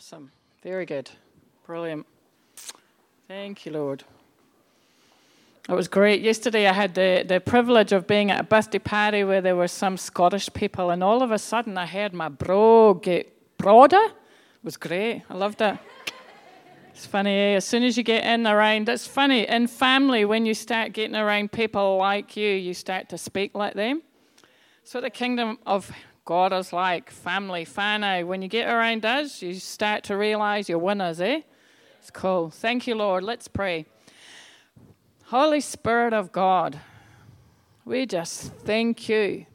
Awesome. Very good. Brilliant. Thank you, Lord. It was great. Yesterday, I had the, the privilege of being at a birthday party where there were some Scottish people, and all of a sudden, I heard my bro get broader. It was great. I loved it. It's funny, eh? As soon as you get in around, it's funny. In family, when you start getting around people like you, you start to speak like them. So the kingdom of God is like family, whānau. When you get around us, you start to realize you're winners, eh? It's cool. Thank you, Lord. Let's pray. Holy Spirit of God, we just thank you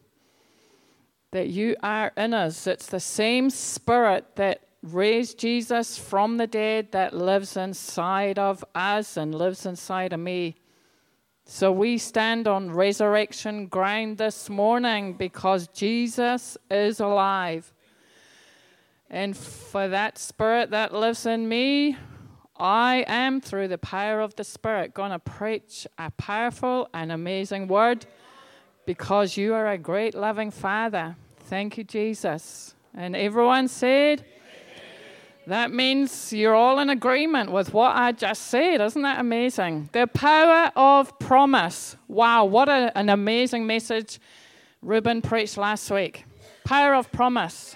that you are in us. It's the same Spirit that raised Jesus from the dead that lives inside of us and lives inside of me. So we stand on resurrection ground this morning because Jesus is alive. And for that spirit that lives in me, I am, through the power of the Spirit, going to preach a powerful and amazing word because you are a great loving Father. Thank you, Jesus. And everyone said, that means you're all in agreement with what I just said. Isn't that amazing? The power of promise. Wow, what a, an amazing message Ruben preached last week. Power of promise.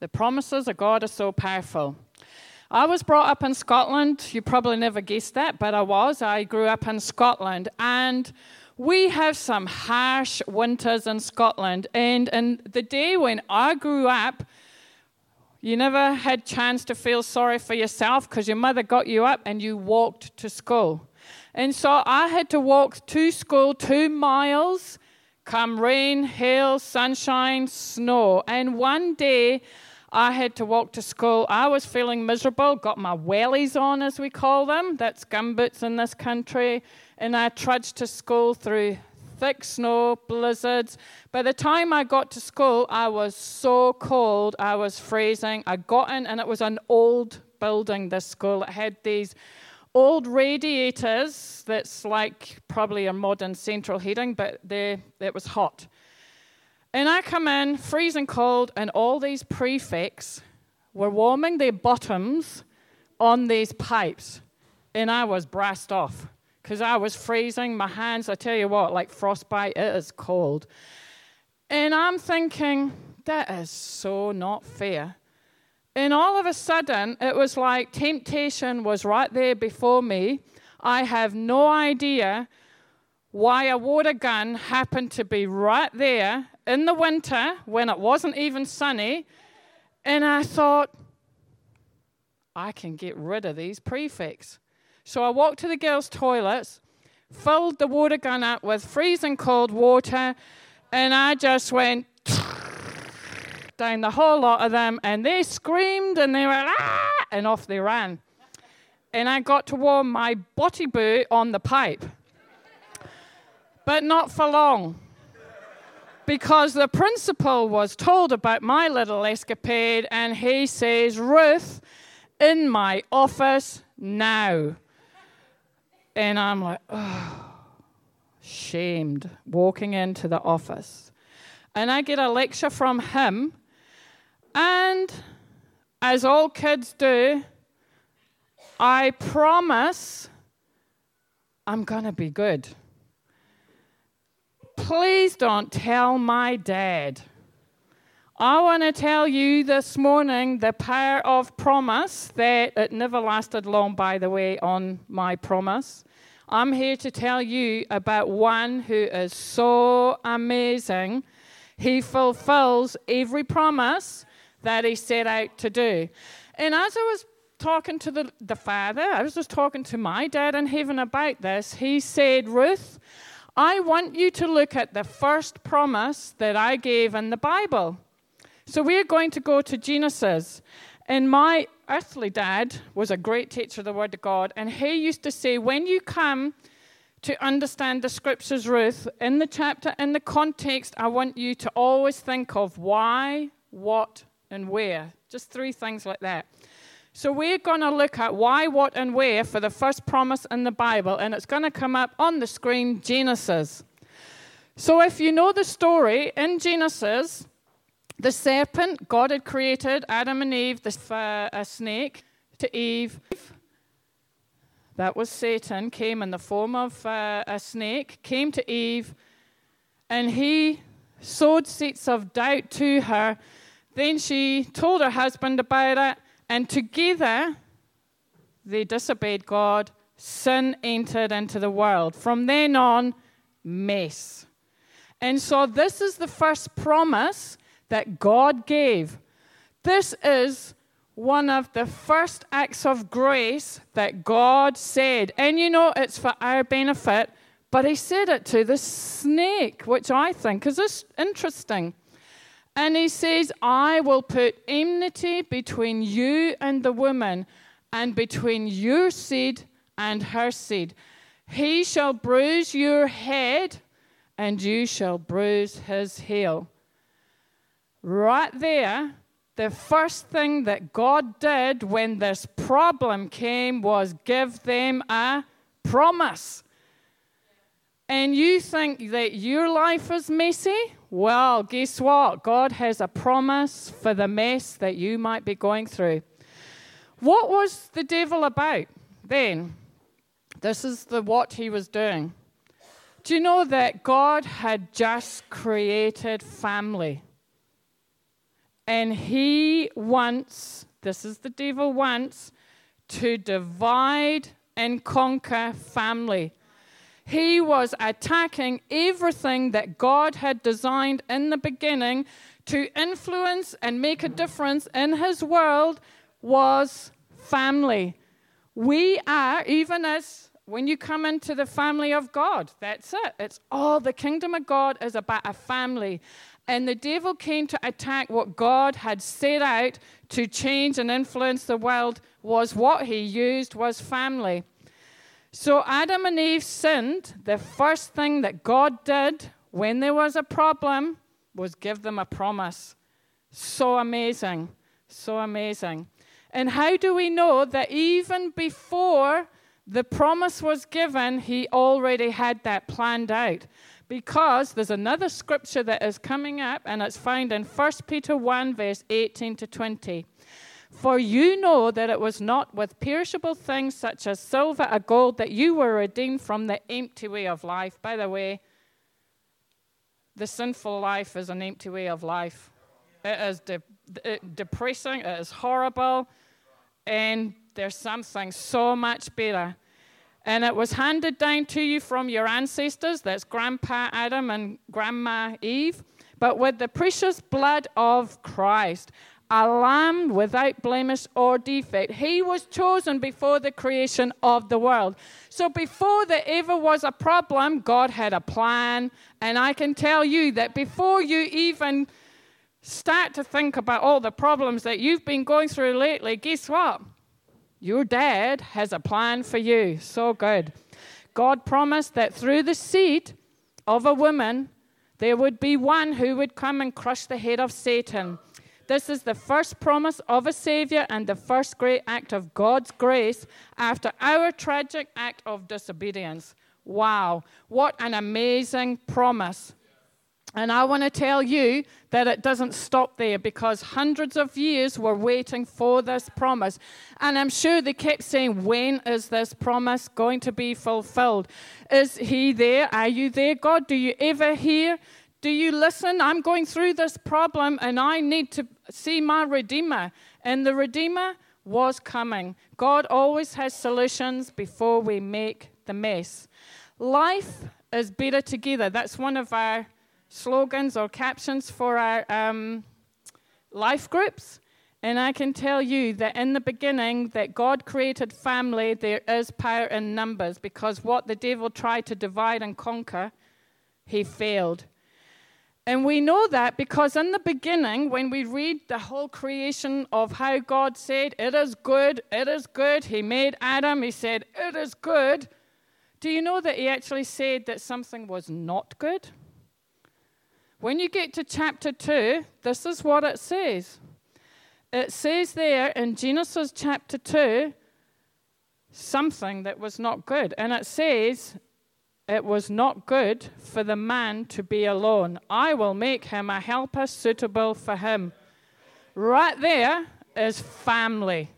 The promises of God are so powerful. I was brought up in Scotland. You probably never guessed that, but I was. I grew up in Scotland. And we have some harsh winters in Scotland. And in the day when I grew up, you never had chance to feel sorry for yourself because your mother got you up and you walked to school. And so I had to walk to school two miles, come rain, hail, sunshine, snow. And one day I had to walk to school. I was feeling miserable, got my wellies on, as we call them. That's gumboots in this country. And I trudged to school through thick snow, blizzards. By the time I got to school, I was so cold, I was freezing. I got in, and it was an old building, this school. It had these old radiators that's like probably a modern central heating, but they, it was hot. And I come in, freezing cold, and all these prefects were warming their bottoms on these pipes. And I was brassed off because I was freezing. My hands, I tell you what, like frostbite, it is cold. And I'm thinking, that is so not fair. And all of a sudden, it was like temptation was right there before me. I have no idea why a water gun happened to be right there in the winter when it wasn't even sunny. And I thought, I can get rid of these prefects. So I walked to the girls' toilets, filled the water gun up with freezing cold water, and I just went down the whole lot of them, and they screamed and they went, ah, and off they ran. And I got to warm my body boot on the pipe. But not for long. Because the principal was told about my little escapade, and he says, Ruth, in my office now. And I'm like, oh, shamed walking into the office. And I get a lecture from him. And as all kids do, I promise I'm going to be good. Please don't tell my dad. I want to tell you this morning the power of promise that it never lasted long, by the way, on my promise. I'm here to tell you about one who is so amazing. He fulfills every promise that he set out to do. And as I was talking to the, the Father, I was just talking to my dad in heaven about this, he said, Ruth, I want you to look at the first promise that I gave in the Bible. So we're going to go to Genesis. And my earthly dad was a great teacher of the Word of God. And he used to say, when you come to understand the scriptures, Ruth, in the chapter, in the context, I want you to always think of why, what, and where. Just three things like that. So we're going to look at why, what, and where for the first promise in the Bible. And it's going to come up on the screen Genesis. So if you know the story in Genesis, the serpent, God had created Adam and Eve, the, uh, a snake to Eve. That was Satan, came in the form of uh, a snake, came to Eve, and he sowed seeds of doubt to her. Then she told her husband about it, and together they disobeyed God. Sin entered into the world. From then on, mess. And so, this is the first promise that God gave. This is one of the first acts of grace that God said. And you know, it's for our benefit, but He said it to the snake, which I think is interesting. And He says, I will put enmity between you and the woman, and between your seed and her seed. He shall bruise your head, and you shall bruise his heel. Right there, the first thing that God did when this problem came was give them a promise. And you think that your life is messy? Well, guess what? God has a promise for the mess that you might be going through. What was the devil about then? This is the what he was doing. Do you know that God had just created family? And he wants, this is the devil wants, to divide and conquer family. He was attacking everything that God had designed in the beginning to influence and make a difference in his world was family. We are, even as when you come into the family of God, that's it. It's all the kingdom of God is about a family. And the devil came to attack what God had set out to change and influence the world was what he used was family. So Adam and Eve sinned. The first thing that God did when there was a problem was give them a promise. So amazing. So amazing. And how do we know that even before the promise was given, he already had that planned out? because there's another scripture that is coming up, and it's found in 1 Peter 1, verse 18 to 20. For you know that it was not with perishable things such as silver or gold that you were redeemed from the empty way of life. By the way, the sinful life is an empty way of life. It is de- depressing, it is horrible, and there's something so much better and it was handed down to you from your ancestors that's Grandpa Adam and Grandma Eve, but with the precious blood of Christ, a lamb without blemish or defect. He was chosen before the creation of the world. So before there ever was a problem, God had a plan. And I can tell you that before you even start to think about all the problems that you've been going through lately, guess what? Your dad has a plan for you. So good. God promised that through the seed of a woman, there would be one who would come and crush the head of Satan. This is the first promise of a Savior and the first great act of God's grace after our tragic act of disobedience. Wow, what an amazing promise. And I want to tell you that it doesn't stop there because hundreds of years were waiting for this promise. And I'm sure they kept saying, When is this promise going to be fulfilled? Is He there? Are you there, God? Do you ever hear? Do you listen? I'm going through this problem and I need to see my Redeemer. And the Redeemer was coming. God always has solutions before we make the mess. Life is better together. That's one of our slogans or captions for our um, life groups. And I can tell you that in the beginning, that God created family, there is power in numbers because what the devil tried to divide and conquer, he failed. And we know that because in the beginning, when we read the whole creation of how God said, It is good, it is good, He made Adam, He said, It is good. Do you know that He actually said that something was not good? When you get to chapter 2, this is what it says. It says there in Genesis chapter 2 something that was not good. And it says, it was not good for the man to be alone. I will make him a helper suitable for him. Right there is family.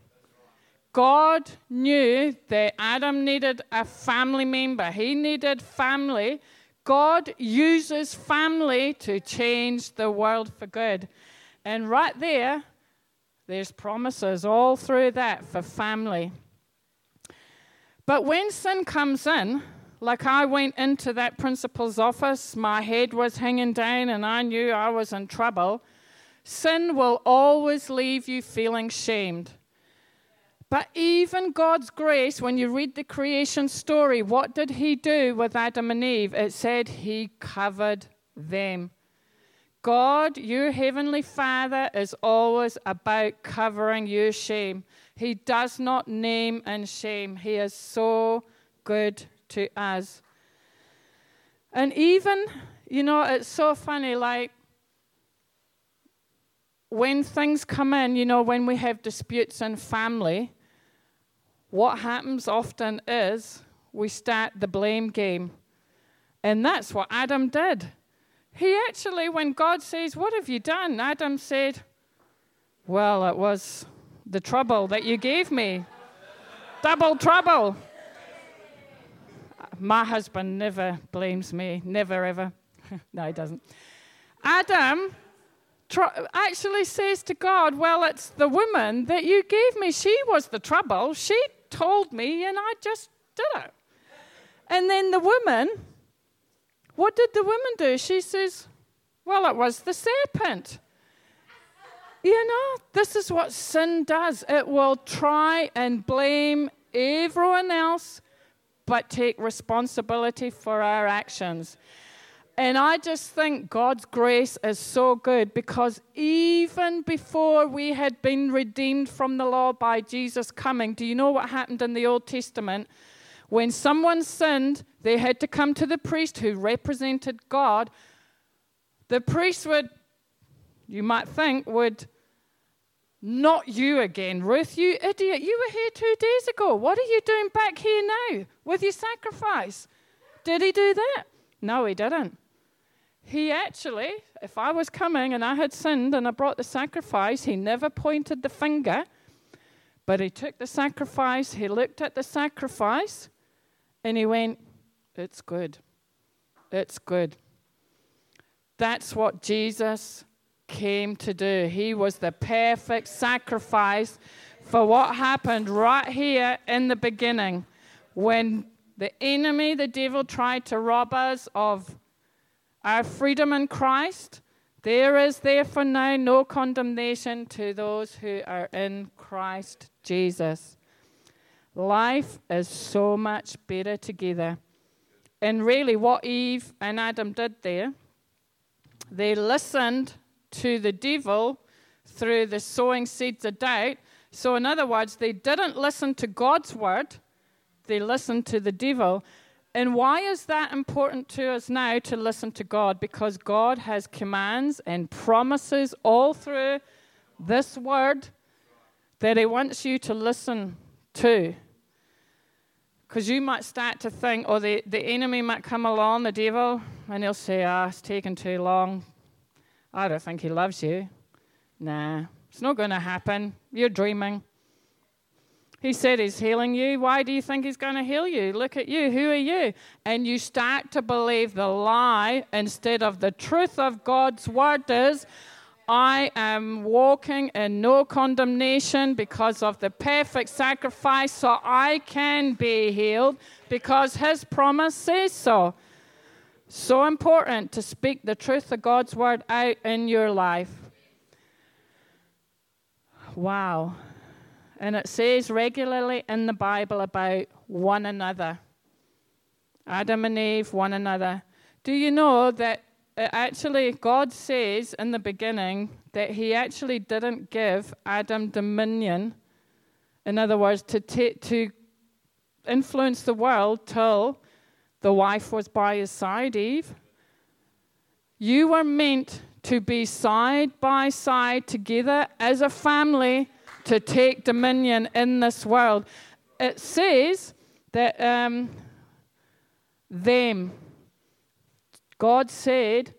God knew that Adam needed a family member, he needed family. God uses family to change the world for good. And right there, there's promises all through that for family. But when sin comes in, like I went into that principal's office, my head was hanging down and I knew I was in trouble. Sin will always leave you feeling shamed. But even God's grace, when you read the creation story, what did He do with Adam and Eve? It said He covered them. God, your heavenly Father, is always about covering your shame. He does not name and shame. He is so good to us. And even, you know, it's so funny, like when things come in, you know, when we have disputes in family, what happens often is we start the blame game. And that's what Adam did. He actually, when God says, What have you done? Adam said, Well, it was the trouble that you gave me. Double trouble. My husband never blames me, never ever. no, he doesn't. Adam actually says to God, Well, it's the woman that you gave me. She was the trouble. She told me, and I just did it. And then the woman what did the woman do? She says, Well, it was the serpent. You know, this is what sin does it will try and blame everyone else, but take responsibility for our actions. And I just think God's grace is so good because even before we had been redeemed from the law by Jesus coming, do you know what happened in the Old Testament? When someone sinned, they had to come to the priest who represented God. The priest would, you might think, would, not you again, Ruth, you idiot. You were here two days ago. What are you doing back here now with your sacrifice? Did he do that? No, he didn't. He actually, if I was coming and I had sinned and I brought the sacrifice, he never pointed the finger, but he took the sacrifice, he looked at the sacrifice, and he went, It's good. It's good. That's what Jesus came to do. He was the perfect sacrifice for what happened right here in the beginning when the enemy, the devil, tried to rob us of our freedom in Christ. There is therefore now no condemnation to those who are in Christ Jesus. Life is so much better together. And really, what Eve and Adam did there, they listened to the devil through the sowing seeds of doubt. So, in other words, they didn't listen to God's word, they listened to the devil. And why is that important to us now to listen to God? Because God has commands and promises all through this word that He wants you to listen to. Because you might start to think, or the, the enemy might come along, the devil, and he'll say, ah, oh, it's taking too long. I don't think he loves you. Nah, it's not going to happen. You're dreaming. He said he's healing you. Why do you think he's going to heal you? Look at you. Who are you? And you start to believe the lie instead of the truth of God's word is I am walking in no condemnation because of the perfect sacrifice, so I can be healed because His promise says so. So important to speak the truth of God's word out in your life. Wow. And it says regularly in the Bible about one another. Adam and Eve, one another. Do you know that uh, actually, God says in the beginning that He actually didn't give Adam dominion. In other words, to, t- to influence the world till the wife was by his side, Eve. You were meant to be side by side together as a family to take dominion in this world. It says that um, them. God said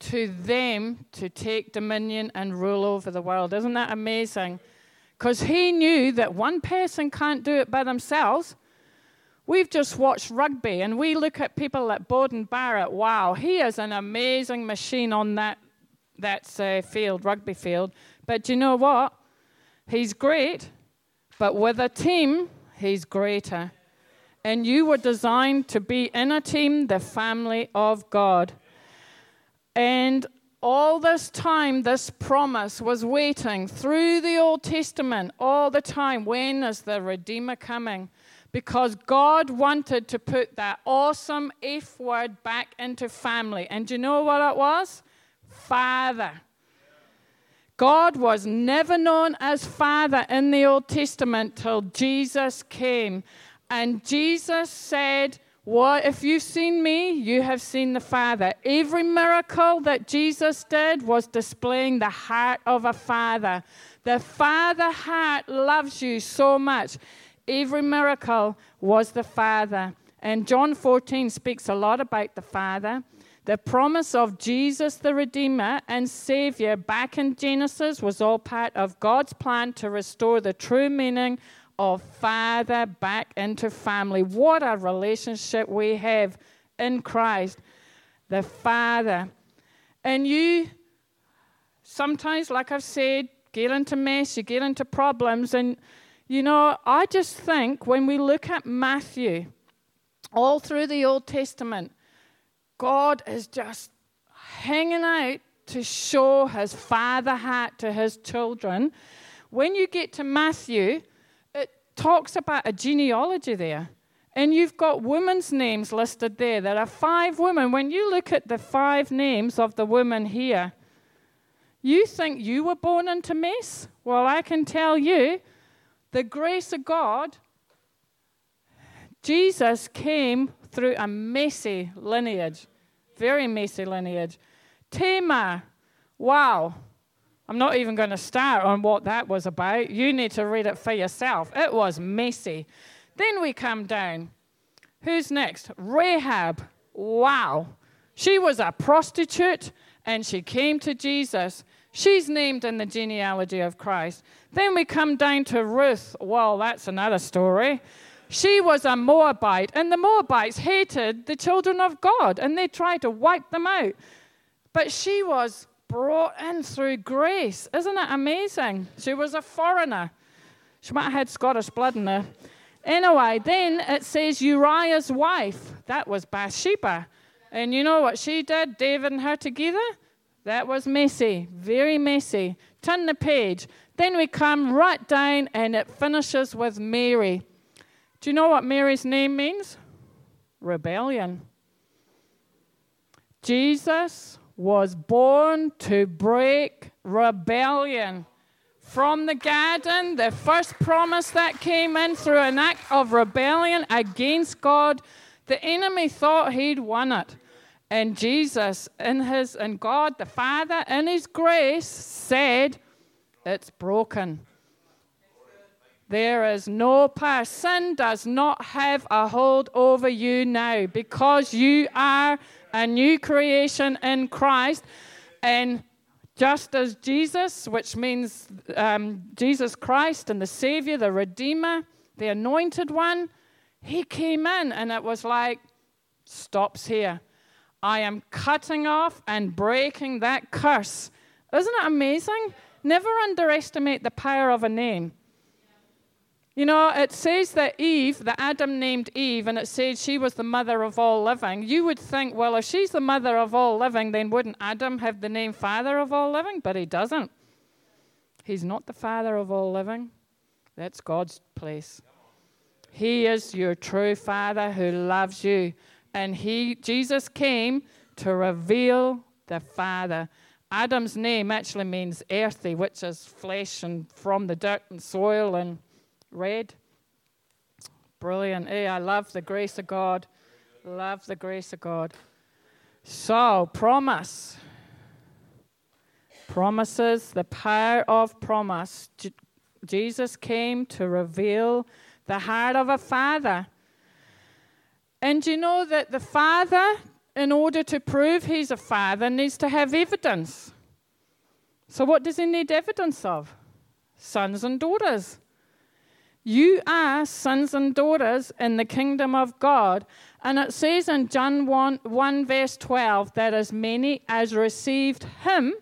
to them to take dominion and rule over the world. Isn't that amazing? Because he knew that one person can't do it by themselves. We've just watched rugby and we look at people like Beauden Barrett. Wow, he is an amazing machine on that, that uh, field, rugby field. But do you know what? He's great, but with a team, he's greater. And you were designed to be in a team, the family of God. And all this time, this promise was waiting through the Old Testament, all the time. When is the Redeemer coming? Because God wanted to put that awesome F word back into family. And do you know what it was? Father. God was never known as Father in the Old Testament till Jesus came. And Jesus said, what if you've seen me, you have seen the Father. Every miracle that Jesus did was displaying the heart of a father. The father heart loves you so much. Every miracle was the Father. And John 14 speaks a lot about the Father. The promise of Jesus, the Redeemer and Savior, back in Genesis, was all part of God's plan to restore the true meaning of father back into family. What a relationship we have in Christ, the Father. And you sometimes, like I've said, get into mess, you get into problems. And, you know, I just think when we look at Matthew, all through the Old Testament, God is just hanging out to show his father heart to his children. When you get to Matthew, it talks about a genealogy there. And you've got women's names listed there. There are five women. When you look at the five names of the women here, you think you were born into mess? Well, I can tell you, the grace of God, Jesus came through a messy lineage, very messy lineage. Tamar, wow, I'm not even going to start on what that was about. You need to read it for yourself. It was messy. Then we come down. Who's next? Rahab. Wow. She was a prostitute and she came to Jesus. She's named in the genealogy of Christ. Then we come down to Ruth. Well, that's another story. She was a Moabite, and the Moabites hated the children of God and they tried to wipe them out. But she was brought in through grace. Isn't it amazing? She was a foreigner. She might have had Scottish blood in her. Anyway, then it says Uriah's wife. That was Bathsheba. And you know what she did? David and her together? That was messy, very messy. Turn the page. Then we come right down and it finishes with Mary. Do you know what Mary's name means? Rebellion. Jesus was born to break rebellion. From the garden, the first promise that came in through an act of rebellion against God, the enemy thought he'd won it. And Jesus, in his and God the Father, in his grace, said, It's broken. There is no power. Sin does not have a hold over you now because you are a new creation in Christ. And just as Jesus, which means um, Jesus Christ and the Savior, the Redeemer, the Anointed One, He came in and it was like, stops here. I am cutting off and breaking that curse. Isn't it amazing? Never underestimate the power of a name. You know, it says that Eve, that Adam named Eve, and it says she was the mother of all living. You would think, well, if she's the mother of all living, then wouldn't Adam have the name father of all living? But he doesn't. He's not the father of all living. That's God's place. He is your true father who loves you. And he, Jesus came to reveal the Father. Adam's name actually means earthy, which is flesh and from the dirt and soil and Red. Brilliant. Hey, I love the grace of God. Love the grace of God. So, promise. Promises, the power of promise. Jesus came to reveal the heart of a father. And you know that the father, in order to prove he's a father, needs to have evidence. So, what does he need evidence of? Sons and daughters. You are sons and daughters in the kingdom of God. And it says in John 1, 1 verse 12 that as many as received him,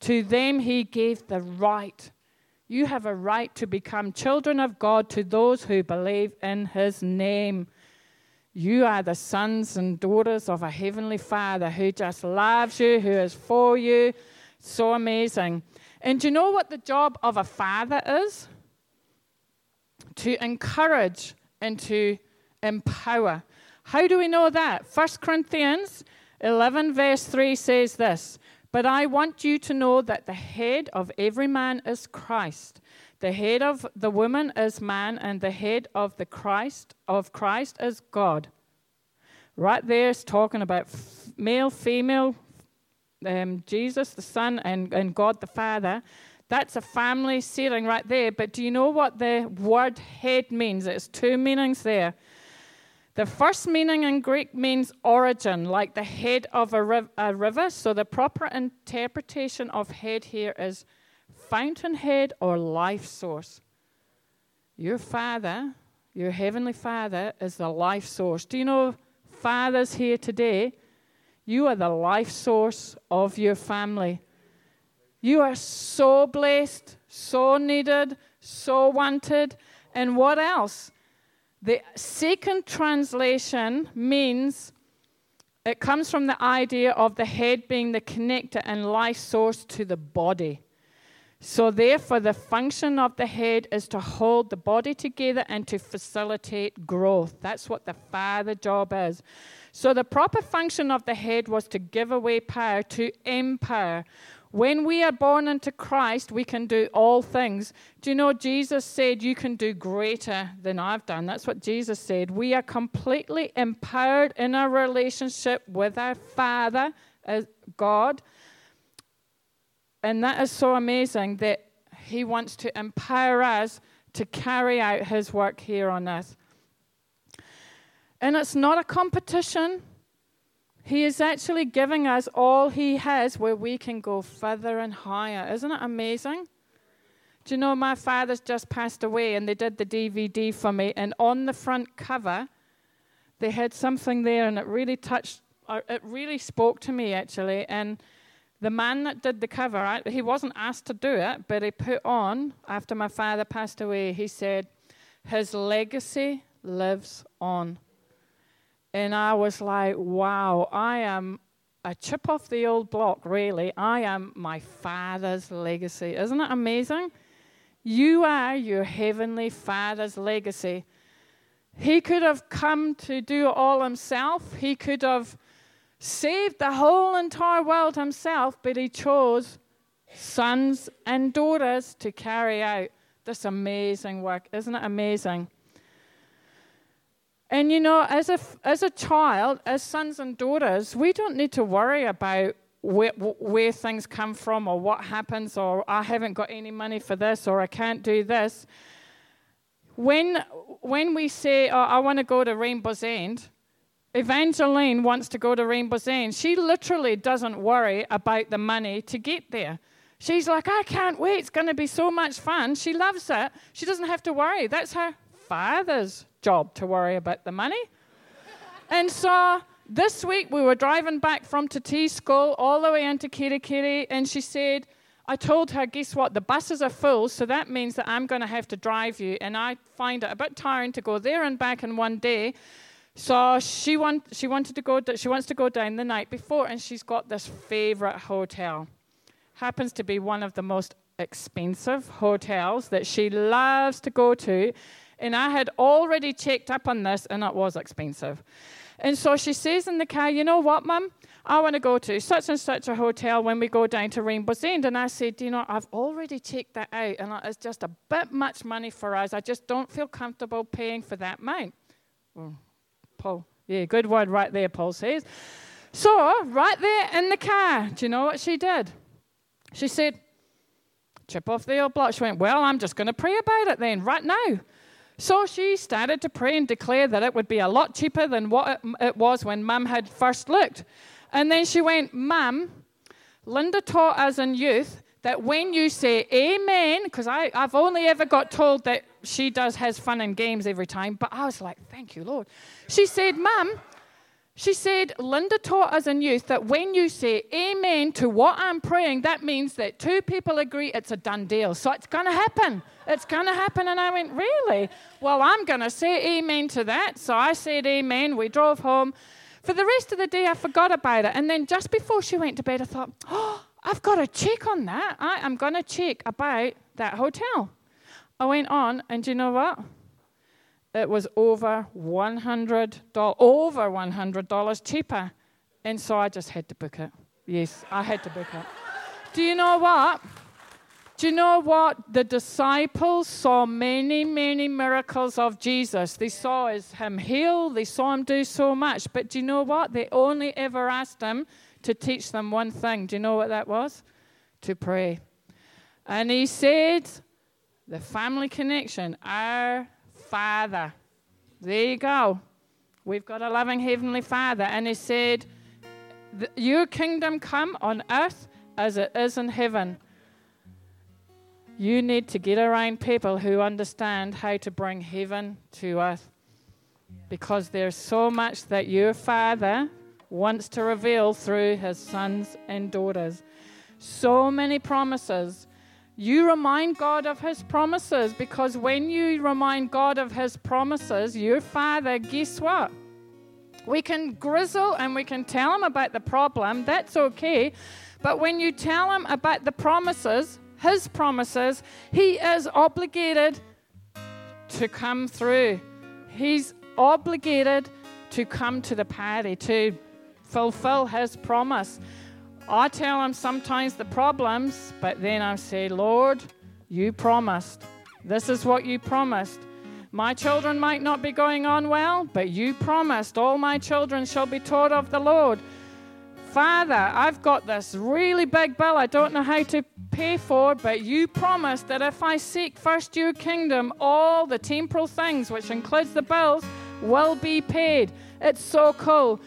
to them he gave the right. You have a right to become children of God to those who believe in his name. You are the sons and daughters of a heavenly Father who just loves you, who is for you. So amazing. And do you know what the job of a father is? To encourage and to empower. How do we know that? 1 Corinthians 11, verse 3 says this But I want you to know that the head of every man is Christ. The head of the woman is man, and the head of the Christ of Christ is God. Right there is talking about male, female, um, Jesus the Son, and, and God the Father. That's a family setting right there. But do you know what the word head means? It's two meanings there. The first meaning in Greek means origin, like the head of a, riv- a river. So the proper interpretation of head here is fountainhead or life source. Your Father, your Heavenly Father, is the life source. Do you know, fathers here today, you are the life source of your family. You are so blessed, so needed, so wanted. And what else? The second translation means it comes from the idea of the head being the connector and life source to the body. So, therefore, the function of the head is to hold the body together and to facilitate growth. That's what the father job is. So, the proper function of the head was to give away power, to empower. When we are born into Christ, we can do all things. Do you know Jesus said, You can do greater than I've done? That's what Jesus said. We are completely empowered in our relationship with our Father, as God. And that is so amazing that He wants to empower us to carry out His work here on earth. And it's not a competition. He is actually giving us all He has where we can go further and higher. Isn't it amazing? Do you know my father's just passed away and they did the DVD for me, and on the front cover, they had something there and it really touched, uh, it really spoke to me actually. And the man that did the cover, he wasn't asked to do it, but he put on, after my father passed away, he said, His legacy lives on. And I was like, wow, I am a chip off the old block, really. I am my father's legacy. Isn't it amazing? You are your heavenly father's legacy. He could have come to do it all himself, he could have saved the whole entire world himself, but he chose sons and daughters to carry out this amazing work. Isn't it amazing? And you know, as a, as a child, as sons and daughters, we don't need to worry about where, where things come from or what happens or I haven't got any money for this or I can't do this. When, when we say, oh, I want to go to Rainbow's End, Evangeline wants to go to Rainbow's End. She literally doesn't worry about the money to get there. She's like, I can't wait. It's going to be so much fun. She loves it. She doesn't have to worry. That's her father's job to worry about the money. and so this week we were driving back from Tati school all the way into Kerikeri, and she said, I told her, guess what? The buses are full, so that means that I'm going to have to drive you. And I find it a bit tiring to go there and back in one day. So she, want, she wanted to go. She wants to go down the night before, and she's got this favorite hotel. Happens to be one of the most expensive hotels that she loves to go to. And I had already checked up on this, and it was expensive. And so she says in the car, You know what, Mum? I want to go to such and such a hotel when we go down to Rainbow's End. And I said, You know, I've already checked that out, and it's just a bit much money for us. I just don't feel comfortable paying for that amount. Well, Paul, yeah, good word right there, Paul says. So, right there in the car, do you know what she did? She said, Chip off the old block. She went, Well, I'm just going to pray about it then, right now. So she started to pray and declare that it would be a lot cheaper than what it was when Mum had first looked. And then she went, Mum, Linda taught us in youth that when you say amen, because I've only ever got told that she does has fun and games every time, but I was like, thank you, Lord. She said, Mum, she said, Linda taught us in youth that when you say amen to what I'm praying, that means that two people agree it's a done deal. So it's going to happen. It's going to happen. And I went, Really? Well, I'm going to say amen to that. So I said amen. We drove home. For the rest of the day, I forgot about it. And then just before she went to bed, I thought, Oh, I've got to check on that. I, am going to check about that hotel. I went on, and do you know what? It was over $100, over $100 cheaper. And so I just had to book it. Yes, I had to book it. Do you know what? Do you know what? The disciples saw many, many miracles of Jesus. They saw him heal, they saw him do so much. But do you know what? They only ever asked him to teach them one thing. Do you know what that was? To pray. And he said, the family connection, our Father. There you go. We've got a loving Heavenly Father. And He said, Your kingdom come on earth as it is in heaven. You need to get around people who understand how to bring heaven to earth. Because there's so much that your Father wants to reveal through His sons and daughters. So many promises you remind God of His promises because when you remind God of His promises, your Father, guess what? We can grizzle and we can tell Him about the problem, that's okay. But when you tell Him about the promises, His promises, He is obligated to come through. He's obligated to come to the party, to fulfill His promise. I tell him sometimes the problems, but then I say, Lord, you promised. This is what you promised. My children might not be going on well, but you promised all my children shall be taught of the Lord. Father, I've got this really big bill I don't know how to pay for, but you promised that if I seek first your kingdom, all the temporal things, which includes the bills, will be paid. It's so cool.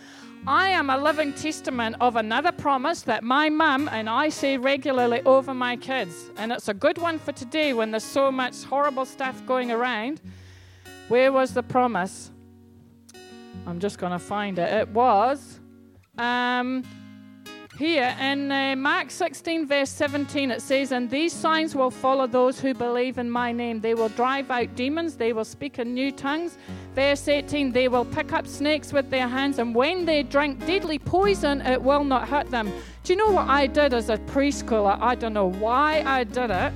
I am a living testament of another promise that my mum and I say regularly over my kids. And it's a good one for today when there's so much horrible stuff going around. Where was the promise? I'm just going to find it. It was um, here in uh, Mark 16, verse 17, it says, And these signs will follow those who believe in my name. They will drive out demons, they will speak in new tongues. Verse 18, they will pick up snakes with their hands, and when they drink deadly poison, it will not hurt them. Do you know what I did as a preschooler? I don't know why I did it.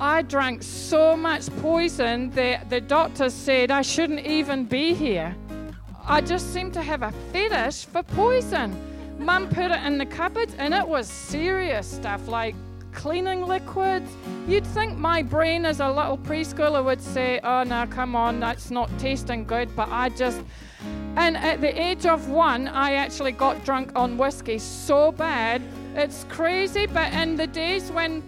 I drank so much poison that the doctor said I shouldn't even be here. I just seemed to have a fetish for poison. Mum put it in the cupboard and it was serious stuff like cleaning liquids. You'd think my brain as a little preschooler would say, oh no, come on, that's not tasting good, but I just. And at the age of one, I actually got drunk on whiskey so bad. It's crazy, but in the days when.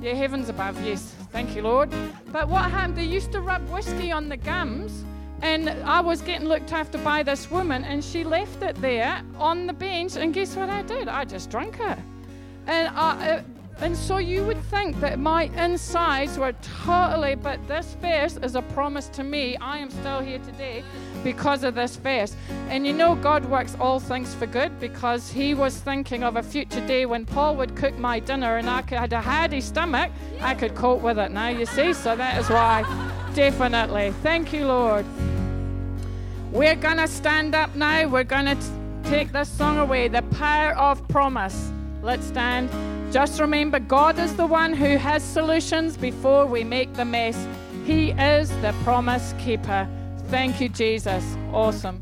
Yeah, heavens above, yes, thank you, Lord. But what happened? They used to rub whiskey on the gums and I was getting looked after by this woman, and she left it there on the bench. And guess what I did? I just drank it. And I, and so you would think that my insides were totally, but this verse is a promise to me. I am still here today because of this verse. And you know, God works all things for good because He was thinking of a future day when Paul would cook my dinner and I had a hardy stomach. I could cope with it now, you see. So that is why, definitely. Thank you, Lord. We're going to stand up now. We're going to take this song away the power of promise. Let's stand. Just remember, God is the one who has solutions before we make the mess. He is the promise keeper. Thank you, Jesus. Awesome.